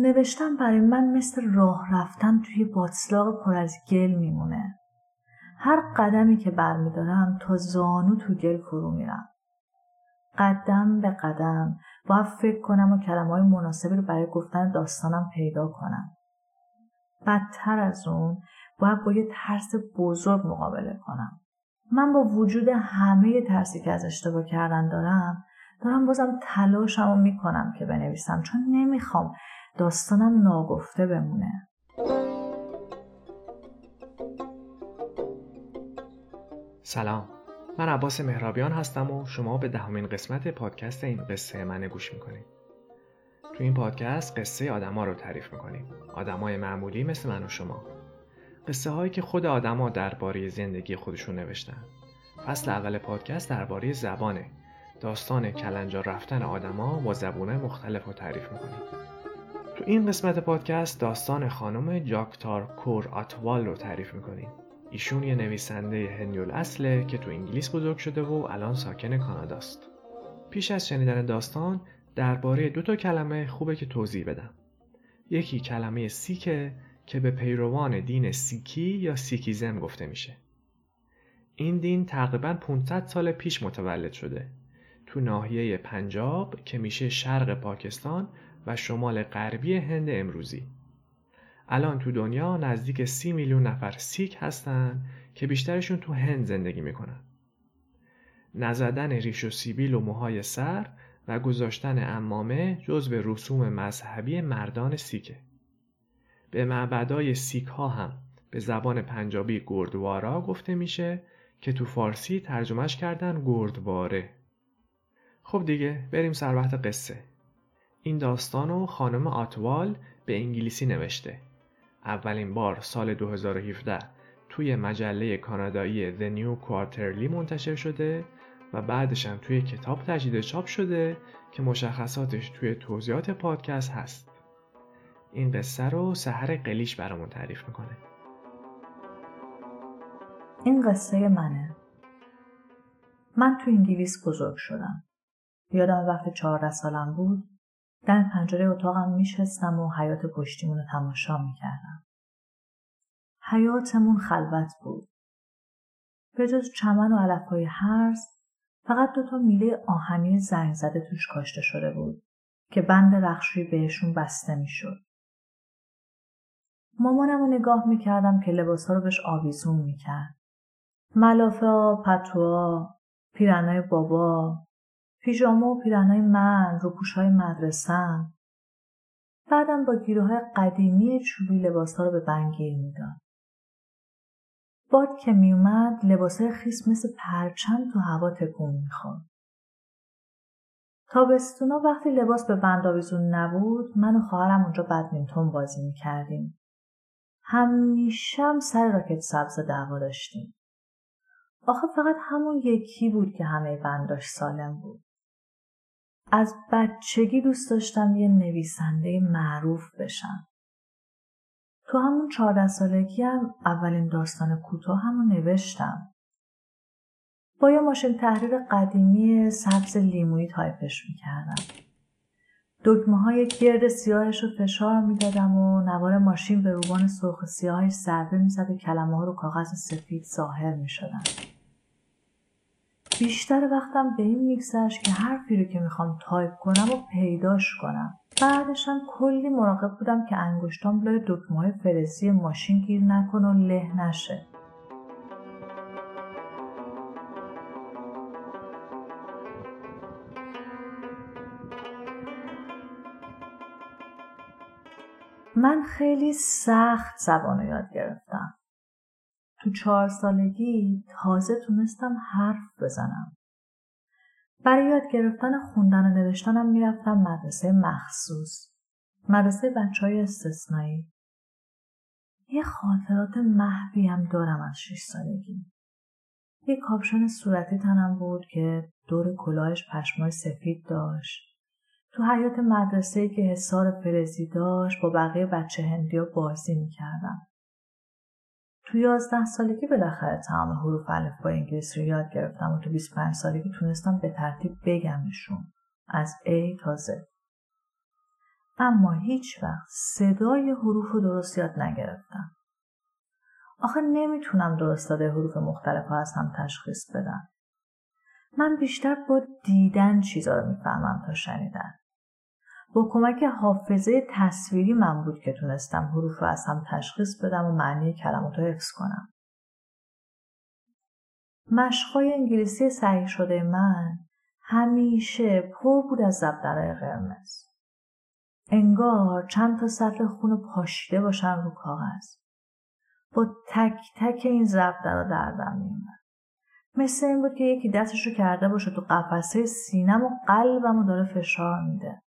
نوشتن برای من مثل راه رفتن توی باطلاق پر از گل میمونه. هر قدمی که برمیدارم تا زانو تو گل فرو میرم. قدم به قدم باید فکر کنم و کلمه های مناسبی رو برای گفتن داستانم پیدا کنم. بدتر از اون باید با یه ترس بزرگ مقابله کنم. من با وجود همه ترسی که از اشتباه کردن دارم دارم بازم تلاشمو می‌کنم که بنویسم چون نمی‌خوام داستانم ناگفته بمونه. سلام. من عباس مهرابیان هستم و شما به دهمین قسمت پادکست این قصه من گوش می‌کنید. تو این پادکست قصه آدما رو تعریف می‌کنیم. آدمای معمولی مثل من و شما. قصه هایی که خود آدما درباره زندگی خودشون نوشتن. فصل اول پادکست درباره زبانه. داستان کلنجار رفتن آدما با زبونه مختلف رو تعریف می‌کنیم. تو این قسمت پادکست داستان خانم جاکتار کور آتوال رو تعریف می‌کنیم ایشون یه نویسنده هندیول اصله که تو انگلیس بزرگ شده و الان ساکن کاناداست. پیش از شنیدن داستان درباره دو تا کلمه خوبه که توضیح بدم. یکی کلمه سیکه که به پیروان دین سیکی یا سیکیزم گفته میشه. این دین تقریبا 500 سال پیش متولد شده. تو ناحیه پنجاب که میشه شرق پاکستان و شمال غربی هند امروزی. الان تو دنیا نزدیک سی میلیون نفر سیک هستن که بیشترشون تو هند زندگی می‌کنن. نزدن ریش و سیبیل و موهای سر و گذاشتن امامه جز به رسوم مذهبی مردان سیکه. به معبدای سیک ها هم به زبان پنجابی گردوارا گفته میشه که تو فارسی ترجمهش کردن گردواره. خب دیگه بریم سر وقت قصه. این داستانو خانم آتوال به انگلیسی نوشته. اولین بار سال 2017 توی مجله کانادایی The New Quarterly منتشر شده و بعدش هم توی کتاب تجدید چاپ شده که مشخصاتش توی توضیحات پادکست هست. این قصه رو سهر قلیش برامون تعریف می‌کنه. این قصه منه. من تو انگلیس بزرگ شدم. یادم وقت چهارده سالم بود در پنجره اتاقم میشستم و حیات پشتیمون رو تماشا می‌کردم. حیاتمون خلوت بود. به جز چمن و علفهای هرز فقط دوتا میله آهنی زنگ زده توش کاشته شده بود که بند رخشوی بهشون بسته می‌شد. مامانم رو نگاه می‌کردم که لباسها رو بهش آویزون می‌کرد. ملافه ها، پتوها، پیرنای بابا، پیژامه و پیرنهای من رو های مدرسم بعدم با گیروهای قدیمی چوبی لباسها رو به بنگیر می‌داد. باد که میومد لباسهای خیس مثل پرچم تو هوا تکون می‌خورد. تابستونا وقتی لباس به بنداویزون نبود من و خواهرم اونجا بدمینتون بازی می‌کردیم. همیشه هم سر راکت سبز دعوا داشتیم. آخه فقط همون یکی بود که همه بنداش سالم بود. از بچگی دوست داشتم یه نویسنده معروف بشم. تو همون چهارده سالگی هم اولین داستان کوتاه همون نوشتم. با یه ماشین تحریر قدیمی سبز لیمویی تایپش می‌کردم. دکمه های گرد سیاهش رو فشار می‌دادم و نوار ماشین به روبان سرخ سیاهش ضربه می‌زد و کلمه ها رو کاغذ سفید ظاهر می‌شدن. بیشتر وقتم به این میگذشت که حرفی رو که می‌خوام تایپ کنم و پیداش کنم. بعدشم کلی مراقب بودم که انگشتام لای دکمه های فلزی ماشین گیر نکنه و له نشه. من خیلی سخت زبان یاد گرفتم. تو چهار سالگی تازه تونستم حرف بزنم. برای یاد گرفتن خوندن و نوشتنم می‌رفتم مدرسه مخصوص. مدرسه بچه های استثنایی. یه خاطرات محوی هم دارم از شش سالگی. یه کاپشن صورتی تنم بود که دور کلاهش پشمای سفید داشت. تو حیات مدرسه که حسار فلزی داشت با بقیه بچه هندیا بازی می‌کردم. تو یازده سالگی بالاخره تمام حروف با انگلیس رو یاد گرفتم و تو 25 سالگی تونستم به ترتیب بگمشون از A تا Z. اما هیچ وقت صدای حروف رو درست یاد نگرفتم. آخه نمی‌تونم درست داده حروف مختلف ها از هم تشخیص بدم. من بیشتر با دیدن چیزا رو می‌فهمم تا شنیدن. با کمک حافظه تصویری من بود که تونستم حروف رو از هم تشخیص بدم و معنی کلمات رو حفظ کنم. مشقای انگلیسی صحیح شده من همیشه پر بود از زبدرهای قرمز. انگار چند تا سطل خون پاشیده باشن رو کاغذ. با تک تک این زبدرها دردم میومد. مثل این بود که یکی دستشو کرده باشه تو قفسه سینم و قلبم و داره فشار میده.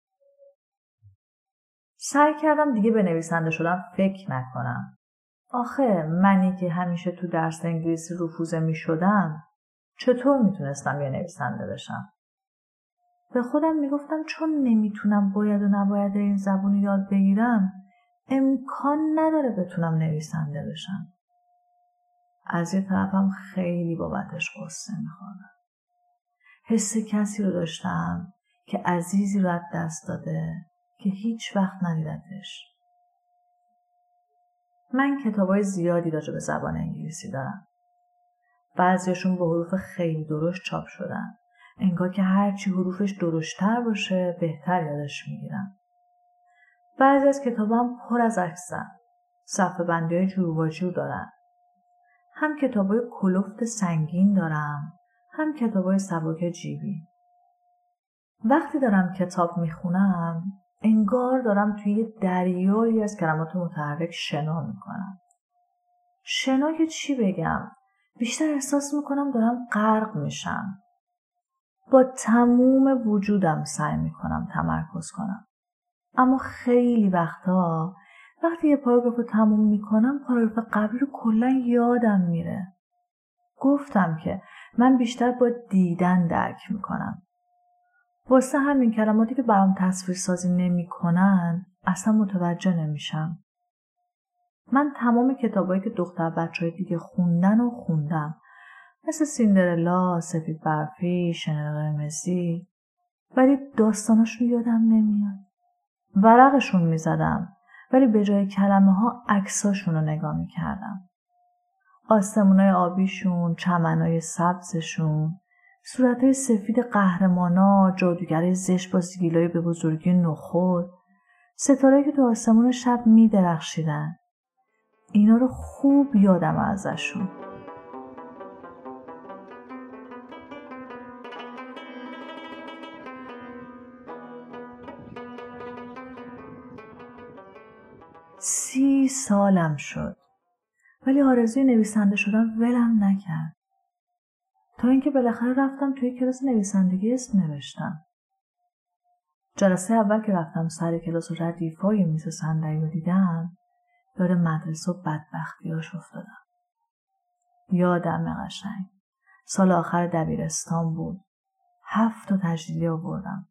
سعی کردم دیگه به نویسنده شدم فکر نکنم. آخه منی که همیشه تو درس انگلیسی رفوزه می شدم چطور می‌تونستم یه نویسنده بشم؟ به خودم می‌گفتم چون نمی‌تونم باید و نباید این زبون یاد بگیرم امکان نداره بتونم نویسنده بشم. از یه طرفم خیلی بابتش قصه می‌خوانم. حس کسی رو داشتم که عزیزی رو از دست داده که هیچ وقت ندیدتش. من کتابای زیادی راجع به زبان انگلیسی دارم. بعضیشون با حروف خیلی درشت چاپ شدن. انگار که هرچی حروفش درشتر باشه بهتر یادش می‌گیرم. بعضی از کتابم پر از عکسن. صفحه بندی های جور دارن. هم کتابای کلفت سنگین دارم هم کتابای سبک جیبی. وقتی دارم کتاب می‌خونم انگار دارم توی دریایی از کلمات متحرک شنا می‌کنم. شنا که چی بگم؟ بیشتر احساس می‌کنم دارم غرق میشم. با تموم وجودم سعی می‌کنم تمرکز کنم. اما خیلی وقتا وقتی یه پاراگراف رو تموم می‌کنم پاراگراف قبلی رو کلا یادم میره. گفتم که من بیشتر با دیدن درک می‌کنم. واسه همین کلماتی که برام تصویر سازی نمی‌کنن اصلا متوجه نمیشم. من تمام کتابایی که دختر بچه های دیگه خوندن و خوندم مثل سیندرلا، سفید برفی، شنل قرمزی ولی داستاناشون یادم نمیاد. ورقشون می‌زدم ولی به جای کلمه ها عکساشون رو نگاه می‌کردم. آسمونای آبیشون، چمنای سبزشون، صورتهای سفید قهرمانا، جادوگرای زشت با زیگیلای به بزرگی نخود، ستاره که تو آسمون شب میدرخشیدن. اینا رو خوب یادم ازشون. سی سالم شد ولی آرزوی نویسنده شدن ولم نکرد تا اینکه بالاخره رفتم توی کلاس نویسندگی اسم نوشتم. جلسه اول که رفتم سر کلاس و ردیفای میز صندلی رو دیدم یاد مدرسه و بدبختیاش افتادم. یادم قشنگ. سال آخر دبیرستان بود. هفت تا تجدیدی آوردم.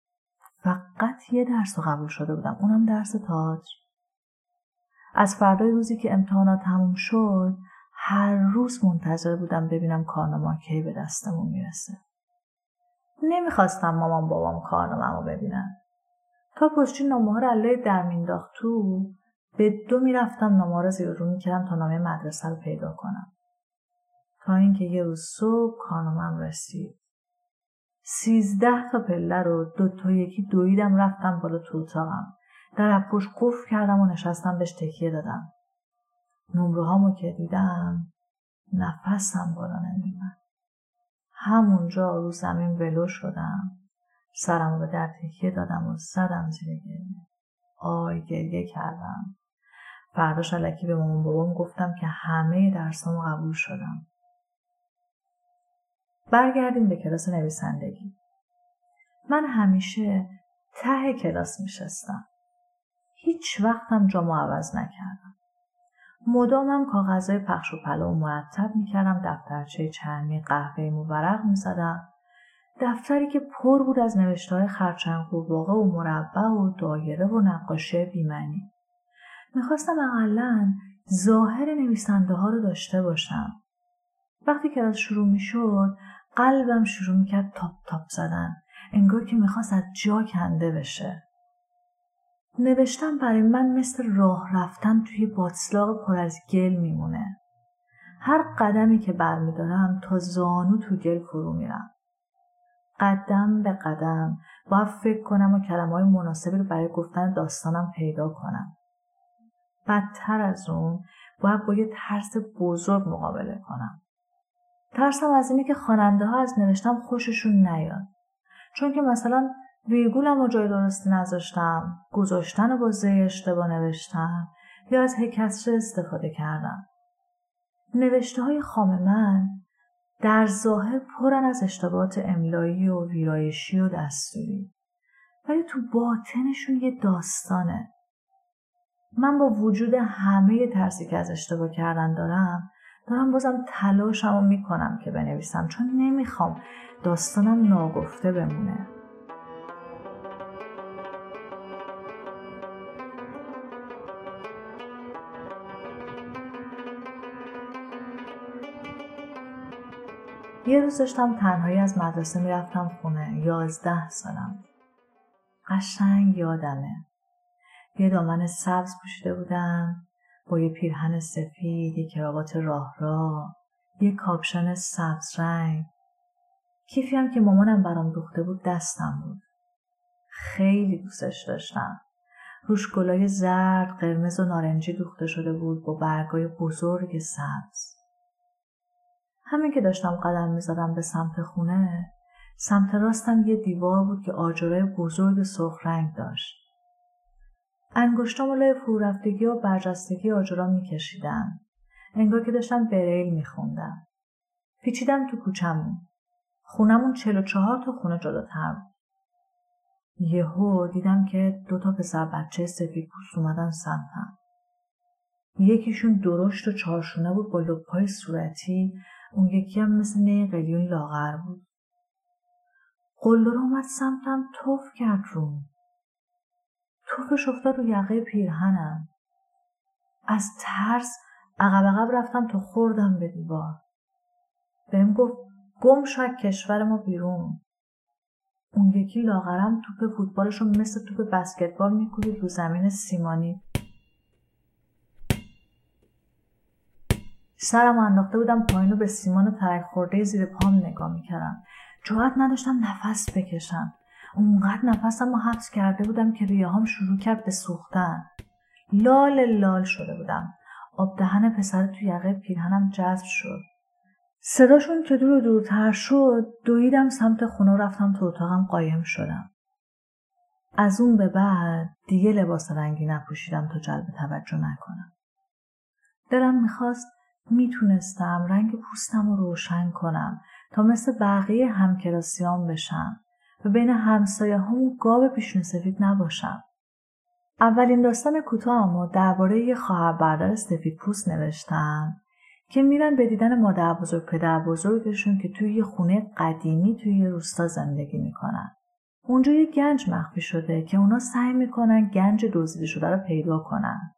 فقط یه درس رو قبول شده بودم. اونم درس تاج. از فردای روزی که امتحانات تموم شد هر روز منتظر بودم ببینم کارنامه کی به دستمون می‌رسه. نمی‌خواستم مامان بابام کارنامه رو ببینن. تا پشتی نامه رو در مینداخت تو به دو می‌رفتم نامه رو زیر رو می‌کردم تا نامه مدرسه رو پیدا کنم. تا اینکه یه روز صبح کارنامه رسید. سیزده تا پله رو دو تا یکی دویدم رفتم بالا تو اتاقم. در پشت قفل کردم و نشستم بهش تکیه دادم. نمره هامو که دیدم نفسم بالا نمیمد. همونجا رو زمین ولو شدم. سرم به در تکیه دادم و زدم زیر گریه. آی گریه کردم. فرداش علکی به مامان بابام گفتم که همه درسامو قبول شدم. برگردیم به کلاس نویسندگی. من همیشه ته کلاس میشستم. هیچ وقتم جامو عوض نکردم. مدامم کاغذهای پخش و پلا و مرتب می‌کردم دفترچه چرمی قهوه و ورق می‌زدم. دفتری که پر بود از نوشته های خرچنگ قورباغه و مربع و دایره و نقاشی بیمنی می‌خواستم اقلا ظاهر نویسنده ها رو داشته باشم. وقتی کلاس شروع می‌شد قلبم شروع می‌کرد تاپ تاپ زدن. انگار که می‌خواست از جا کنده بشه. نوشتم برای من مثل راه رفتن توی باطلاق پر از گل میمونه. هر قدمی که برمیدارم تا زانو تو گل فرو میرم. قدم به قدم باید فکر کنم و کلمه های مناسبی رو برای گفتن داستانم پیدا کنم. بدتر از اون باید با یه ترس بزرگ مقابله کنم. ترسم از اینه که خواننده ها از نوشتم خوششون نیاد. چون که مثلا ویرگولم و جای درستی نذاشتم، گذاشتن و با زی اشتباه نوشتم. یا از هکسره استفاده کردم. نوشته های خام من در ظاهر پرن از اشتباهات املایی و ویرایشی و دستوری. ولی تو باطنشون یه داستانه. من با وجود همه ترسی که از اشتباه کردن دارم دارم بازم تلاشم رو می‌کنم که بنویسم چون نمی‌خوام داستانم ناگفته بمونه. یه روز داشتم تنهایی از مدرسه می‌رفتم خونه یازده سالم. قشنگ یادمه. یه دامن سبز پوشیده بودم با یه پیرهن سفید یه کراوات راه راه یه کاپشن سبز رنگ. کیفی هم که مامانم برام دوخته بود دستم بود. خیلی دوستش داشتم. روش گلای زرد قرمز و نارنجی دوخته شده بود با برگای بزرگ سبز. همین که داشتم قدم می‌زدم به سمت خونه سمت راستم یه دیوار بود که آجرای بزرگ سرخ رنگ داشت. انگشتام لای فرورفتگی و برجستگی آجرا میکشیدم. انگار که داشتم بریل میخوندم. پیچیدم تو کوچمون خونمون چل و چهار تا خونه جلوتر بود. یهو دیدم که دوتا پسر بچه سفید پوست اومدن سمتم. یکیشون درشت و چارشونه بود با لپای صورتی اون یکی هم مثل نی قلیون لاغر بود. قلدر اومد سمتم توف کرد رو. توفش افتاد رو یقه پیرهنم. از ترس عقب عقب رفتم تا خوردم به دیوار. بهم گفت گم شو کشور ما بیرون. اون یکی لاغرم توپ فوتبالش رو مثل توپ بسکتبال میکوبید رو زمین سیمانی سرم انداخته بودم پایین رو به سیمان ترک خورده زیر پام نگاه می‌کردم. جوعت نداشتم نفس بکشم. اونقدر نفسم رو حبس کرده بودم که ریاهام شروع کرد به سوختن. لال لال شده بودم. آب دهن پسر تو یقه پیرهنم جذب شد. صداشون که دور و دورتر شد دویدم سمت خونه رفتم تو اتاقم قایم شدم. از اون به بعد دیگه لباس رنگی نپوشیدم تا جلب توجه نکنم. دلم می‌خواست می‌تونستم رنگ پوستم رو روشن کنم تا مثل بقیه همکلاسیام بشم و بین همسایه هم گاب پیشون سفید نباشم. اولین داستان کوتاهم رو درباره یه خواهر برادر سفید پوست نوشتم که میرن به دیدن مادر بزرگ پدر بزرگشون که توی یه خونه قدیمی توی یه روستا زندگی می‌کنن. اونجا یه گنج مخفی شده که اونا سعی می‌کنن گنج دزدیده شده رو پیدا کنن.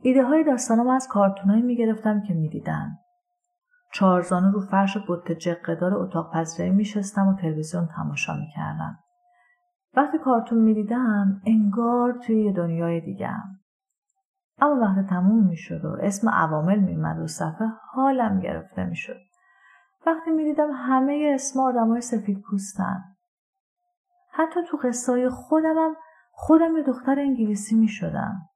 ایده های داستانم از کارتونایی می‌گرفتم که می‌دیدم. چهارزانو رو فرش بوت جقهدار اتاق پذیرایی میشستم و تلویزیون تماشا می‌کردم. وقتی کارتون می‌دیدم انگار توی یه دنیای دیگم. اما وقتی تموم می‌شد و اسم عوامل میمد و صفحه حالم گرفته می‌شد. وقتی می‌دیدم همه اسم آدمای سفید پوستن. حتی تو قصای خودمم خودم یه دختر انگلیسی می‌شدم.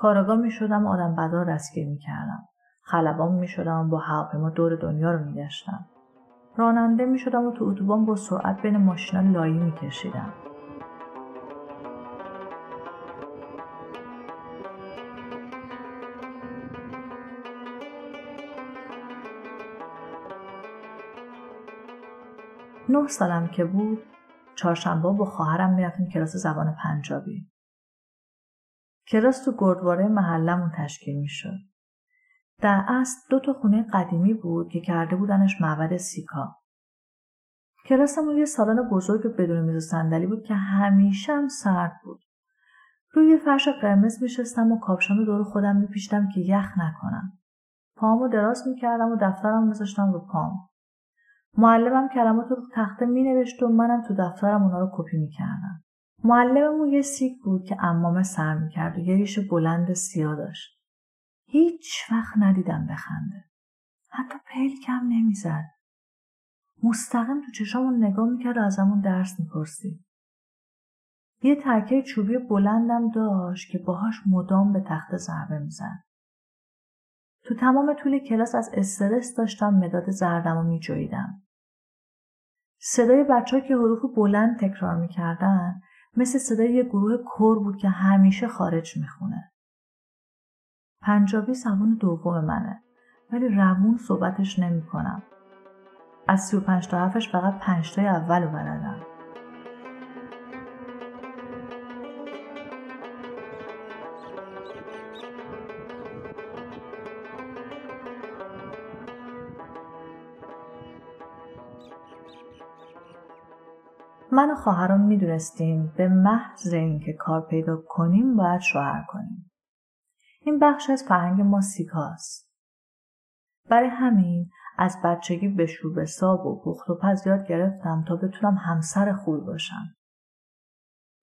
کارگاه می شدم آدم بدا دستگیر می کردم. خلبان می شدم با هواپیما دور دنیا رو می گشتم. راننده می شدم و تو اتوبان با سرعت بین ماشینا لایی می کشیدم. نه سالم که بود چهارشنبه با خواهرم می‌رفتیم کلاس زبان پنجابی کلاس تو گردواره محلمون تشکیل می‌شد. در اصل دو تا خونه قدیمی بود که کرده بودنش معبد سیکا. کلاسمون یه سالن بزرگ بدون میز و صندلی بود که همیشه هم سرد بود. روی فرش قرمز میشستم و کاپشن دور خودم میپیچیدم که یخ نکنم. پامو دراز می‌کردم و دفترم میذاشتم رو پام. معلمم کلمات رو تخته مینوشت و منم تو دفترم اونا رو کپی می‌کردم. معلممون یه سیک بود که امامه سر می‌کرد و یه ریش بلند سیاه داشت. هیچ وقت ندیدم بخنده. حتی پلکم نمی‌زد. مستقیم تو چشامون نگاه می‌کرد و ازمون درس می‌پرسید. یه ترکه چوبی بلندم داشت که باهاش مدام به تخت ضربه می‌زد. تو تمام طول کلاس از استرس داشتم مداد زردم و میجویدم. صدای بچه که حروف بلند تکرار می‌کردن مثل صدای یه گروه کور بود که همیشه خارج می‌خونه. پنجابی زبان دوم منه ولی روون صحبتش نمی کنم. از سی و پنج تا حرفش فقط پنج تای اول رو. من و خواهرم می‌دونستیم به محض اینکه کار پیدا کنیم باید شوهر کنیم. این بخش از فرهنگ ما سیکاست. برای همین از بچگی به شور ساب و پخت و پز یاد گرفتم تا بتونم همسر خوبی باشم.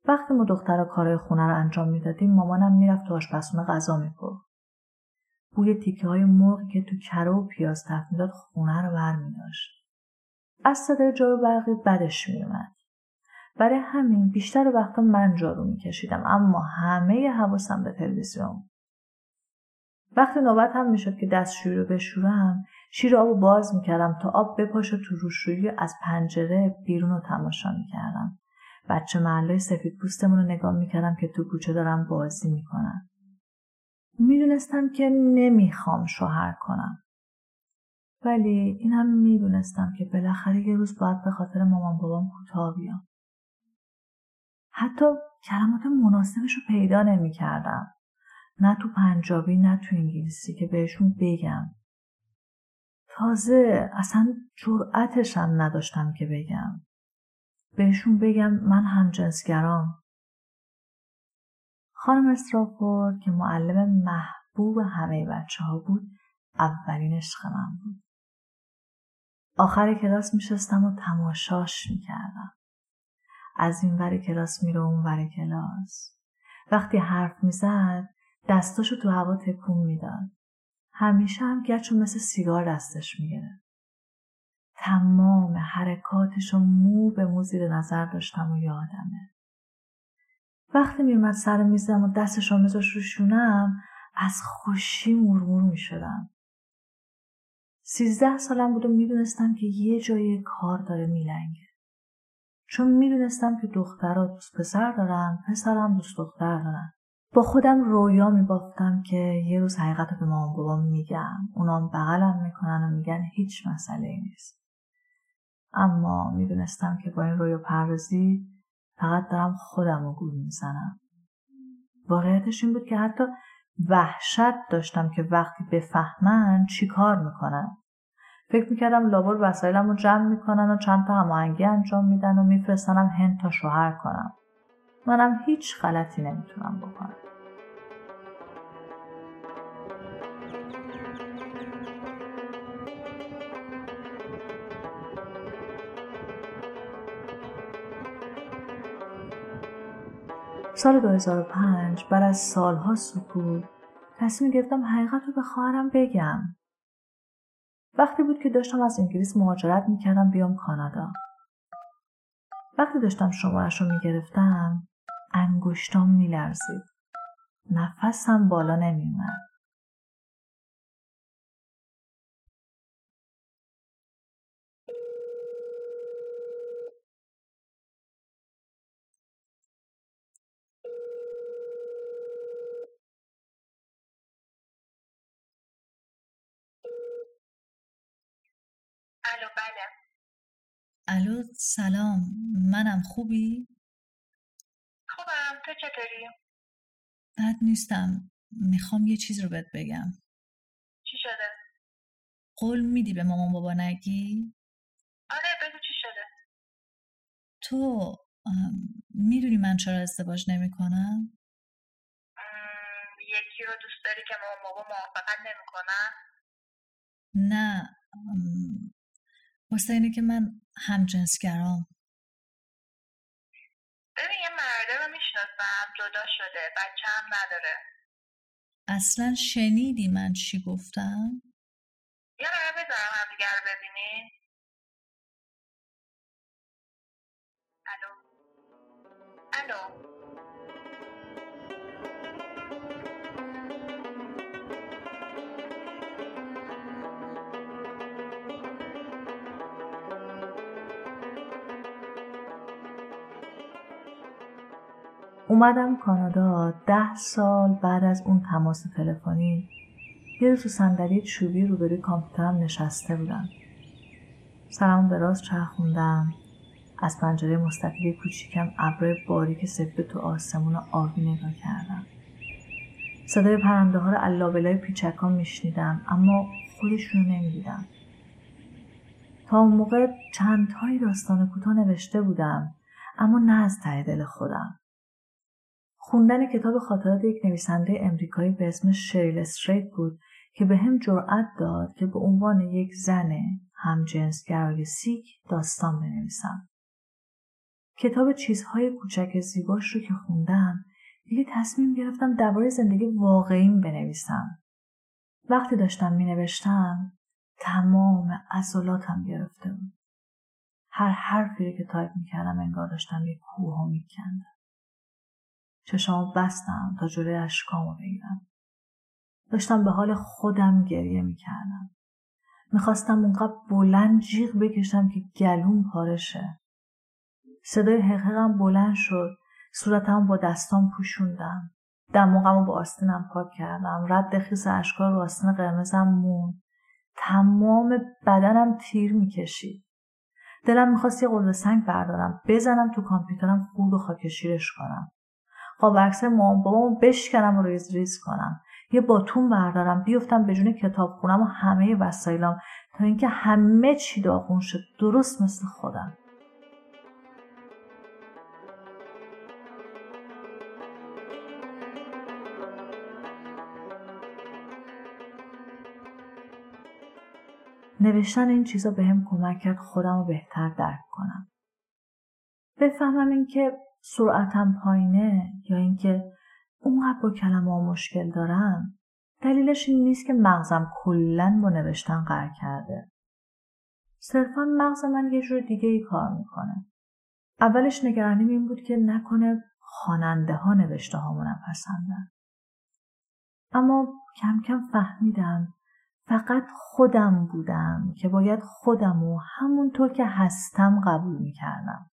وقتی ما دخترها کارهای خونه رو انجام می‌دادیم مامانم می‌رفت تو آشپزخونه غذا میپخت. بوی تیکه های مرغی که تو کره و پیاز تف می‌داد خونه رو بر از صدای جارو برقی بدش میومد. برای همین بیشتر وقتا من جارو میکشیدم اما همه حواسم به تلویزیون وقتی نوبت هم می‌شد که دستشویی رو بشورم شیر آب باز می‌کردم تا آب بپاشه تو روشویی از پنجره بیرون رو تماشا می‌کردم. بچه محله سفید پوستمون رو نگاه می‌کردم که تو کوچه دارم بازی می‌کنن می‌دونستم که نمی‌خوام شوهر کنم. ولی اینم می‌دونستم که بالاخره یه روز باید به خاطر مامان بابام کوتاه بیام. حتی کلمات مناسبش رو پیدا نمی کردم. نه تو پنجابی نه تو انگلیسی که بهشون بگم. تازه اصلا جرأتشم نداشتم که بگم. بهشون بگم من هم جنسگرام. خانم استرافورد که معلم محبوب همه بچه ها بود اولین عشق من بود. آخر کلاس میشستم و تماشاش می‌کردم. از این ور کلاس میره اون ور کلاس. وقتی حرف می‌زد دستاشو تو هوا تکون می‌داد. همیشه هم گچو مثل سیگار دستش می‌گیره تمام حرکاتش و مو به مو زیر نظر داشتم و یادمه. وقتی میومد سر میزم و دستش رو میذاش رو شونم از خوشی مورمور می‌شدم. سیزده سالم بود و می‌دونستم که یه جای کار داره میلنگه. چون می‌دونستم که دخترها دوست پسر دارن پسرم دوست دختر دارن. با خودم رویا میبافتم که یه روز حقیقت به مامان بابام میگم. اونام بغلم می‌کنن و میگن هیچ مسئله نیست. اما می‌دونستم که با این رویا پردازی فقط دارم خودم رو گول می‌زنم. واقعیتش این بود که حتی وحشت داشتم که وقتی بفهمن چی کار می‌کنن. فکر می‌کردم لابر وسایلم رو جمع می‌کنن و چند تا هماهنگی انجام میدن و میفرستنم هند تا شوهر کنم. منم هیچ غلطی نمی‌تونم بکنم. سال 2005 بعد از سالها سکوت تصمیم گرفتم حقیقت رو به خواهرم بگم. وقتی بود که داشتم از انگلیس مهاجرت می‌کردم بیام کانادا. وقتی داشتم شمارش رو می‌گرفتم انگشتام میلرزید. نفسم بالا نمیومد الو بله الو سلام منم خوبی؟ خوبم تو چطوری؟ بد نیستم می‌خوام یه چیز رو بهت بگم چی شده؟ قول میدی به مامان بابا نگی؟ آره بگو چی شده؟ تو می‌دونی من چرا ازدواج نمی کنم؟ یکی رو دوست داری که مامان بابا موافقت نمی‌کنن؟ نه واسه اینه که من همجنسگرام ببین یه مرده جدا شده بچه هم نداره. اصلا شنیدی من چی گفتم؟ یه قرار بذارم هم دیگر رو ببینین الو. الو. اومدم کانادا ده سال بعد از اون تماس تلفنی. یه روز تو صندلی چوبی روبروی کامپیوترم نشسته بودم. سرمو به راست چرخوندم. از پنجره مستطیل کوچیکم ابر باریک سفید تو آسمون آبی نگاه کردم. صدای پرنده ها رو علابلای پیچکان میشنیدم اما خودشون نمی‌دیدم. تا اون موقع چند تایی داستان کوتاه نوشته بودم اما نه از ته دل خودم. خوندن کتاب خاطرات یک نویسنده امریکایی به اسم شریل استریت بود که به هم جرأت داد که به عنوان یک زن همجنسگرای سیک داستان بنویسم. کتاب چیزهای کوچک زیباش رو که خوندم دیگه تصمیم گرفتم درباره زندگی واقعیم بنویسم. وقتی داشتم می نوشتم تمام عضلاتم گرفته بود. هر حرفی که تایپ می کردم انگار داشتم یک کوه می کندم. چشام بستم تا جلوی اشکامو بگیرم. داشتم به حال خودم گریه می‌کردم. می‌خواستم اونقدر بلند جیغ بکشم که گلوم پاره شه. صدای هق‌هقم بلند شد. صورتم با دستام پوشوندم. دماغم با آستینم پاک کردم. رد خیس اشکام رو آستین قرمزم موند تمام بدنم تیر می‌کشید. دلم می‌خواست یه قلب سنگ بردارم. بزنم تو کامپیوترم خود و خاکشیرش کنم. قاب عکس مام بابامو بشکنم و ریز ریز کنم. یه باتون بردارم بیفتم به جون کتاب خونم و همه وسایلم تا اینکه همه چی داغون شد درست مثل خودم. نوشتن این چیزا به هم کمک کرد خودم رو بهتر درک کنم. بفهمم اینکه سرعتم پایینه یا اینکه اونقدر با کلمه ها مشکل دارم؟ دلیلش این نیست که مغزم کلا با نوشتن قرار کرده. صرفا مغز من یه جور دیگه ای کار می‌کنه. اولش نگرانیم این بود که نکنه خواننده ها نوشته هامونم پسندن اما کم کم فهمیدم فقط خودم بودم که باید خودم و همونطور که هستم قبول می‌کردم.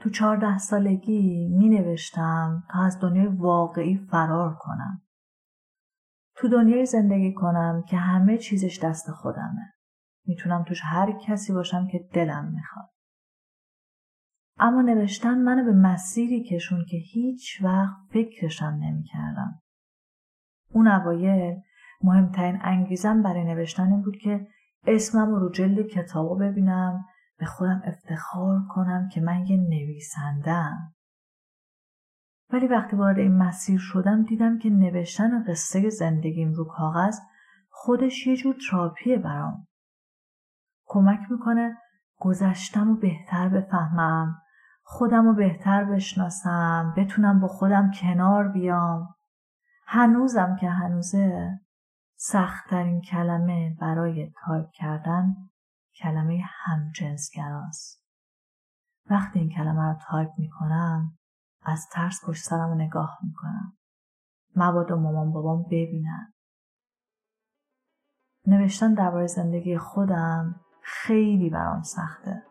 تو چهارده سالگی می نوشتم تا از دنیای واقعی فرار کنم. تو دنیای زندگی کنم که همه چیزش دست خودمه. می‌تونم توش هر کسی باشم که دلم می‌خواد. اما نوشتن منو به مسیری کشون که هیچ وقت فکرشم نمی‌کردم. اون اوایل مهمترین انگیزم برای نوشتن این بود که اسمم رو جلد کتابو ببینم به خودم افتخار کنم که من یه نویسندم ولی وقتی وارد این مسیر شدم دیدم که نوشتن قصه زندگیم رو کاغذ خودش یه جور تراپیه برام. کمک می‌کنه گذشتم رو بهتر بفهمم خودم رو بهتر بشناسم بتونم با خودم کنار بیام. هنوزم که هنوزه سختترین کلمه برای تایپ کردن کلمه همجنسگراست. وقتی این کلمه رو تایپ می‌کنم از ترس پشت سرم رو نگاه می‌کنم. مبادا مامان بابام ببینن. نوشتن درباره زندگی خودم خیلی برام سخته.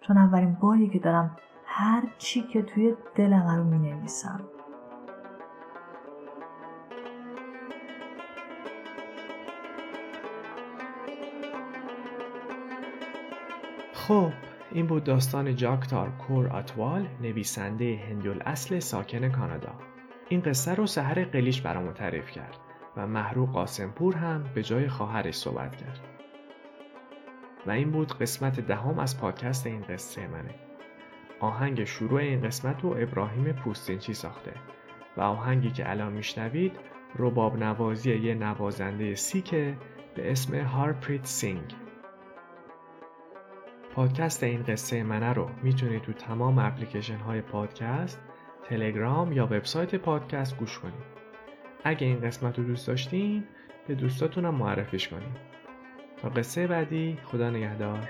چون اولین باری که دارم هر چی که توی دلم رو می نویسم خب این بود داستان جاکتار کور آتوال نویسنده هندول اصل ساکن کانادا. این قصه رو سهر قلیش برامون تعریف کرد و محروق قاسمپور هم به جای خواهرش صحبت کرد. و این بود قسمت دهم از پادکست این قصه منه. آهنگ شروع این قسمت رو ابراهیم پوستینچی ساخته و آهنگی که الان میشنوید رباب نوازی یه نوازنده سیکه به اسم هارپریت سینگ پادکست این قصه منه رو می‌تونید تو تمام اپلیکیشن های پادکست تلگرام یا وبسایت پادکست گوش کنید. اگه این قسمت رو دوست داشتین به دوستاتونم معرفیش کنید. تا قصه بعدی خدا نگهدار.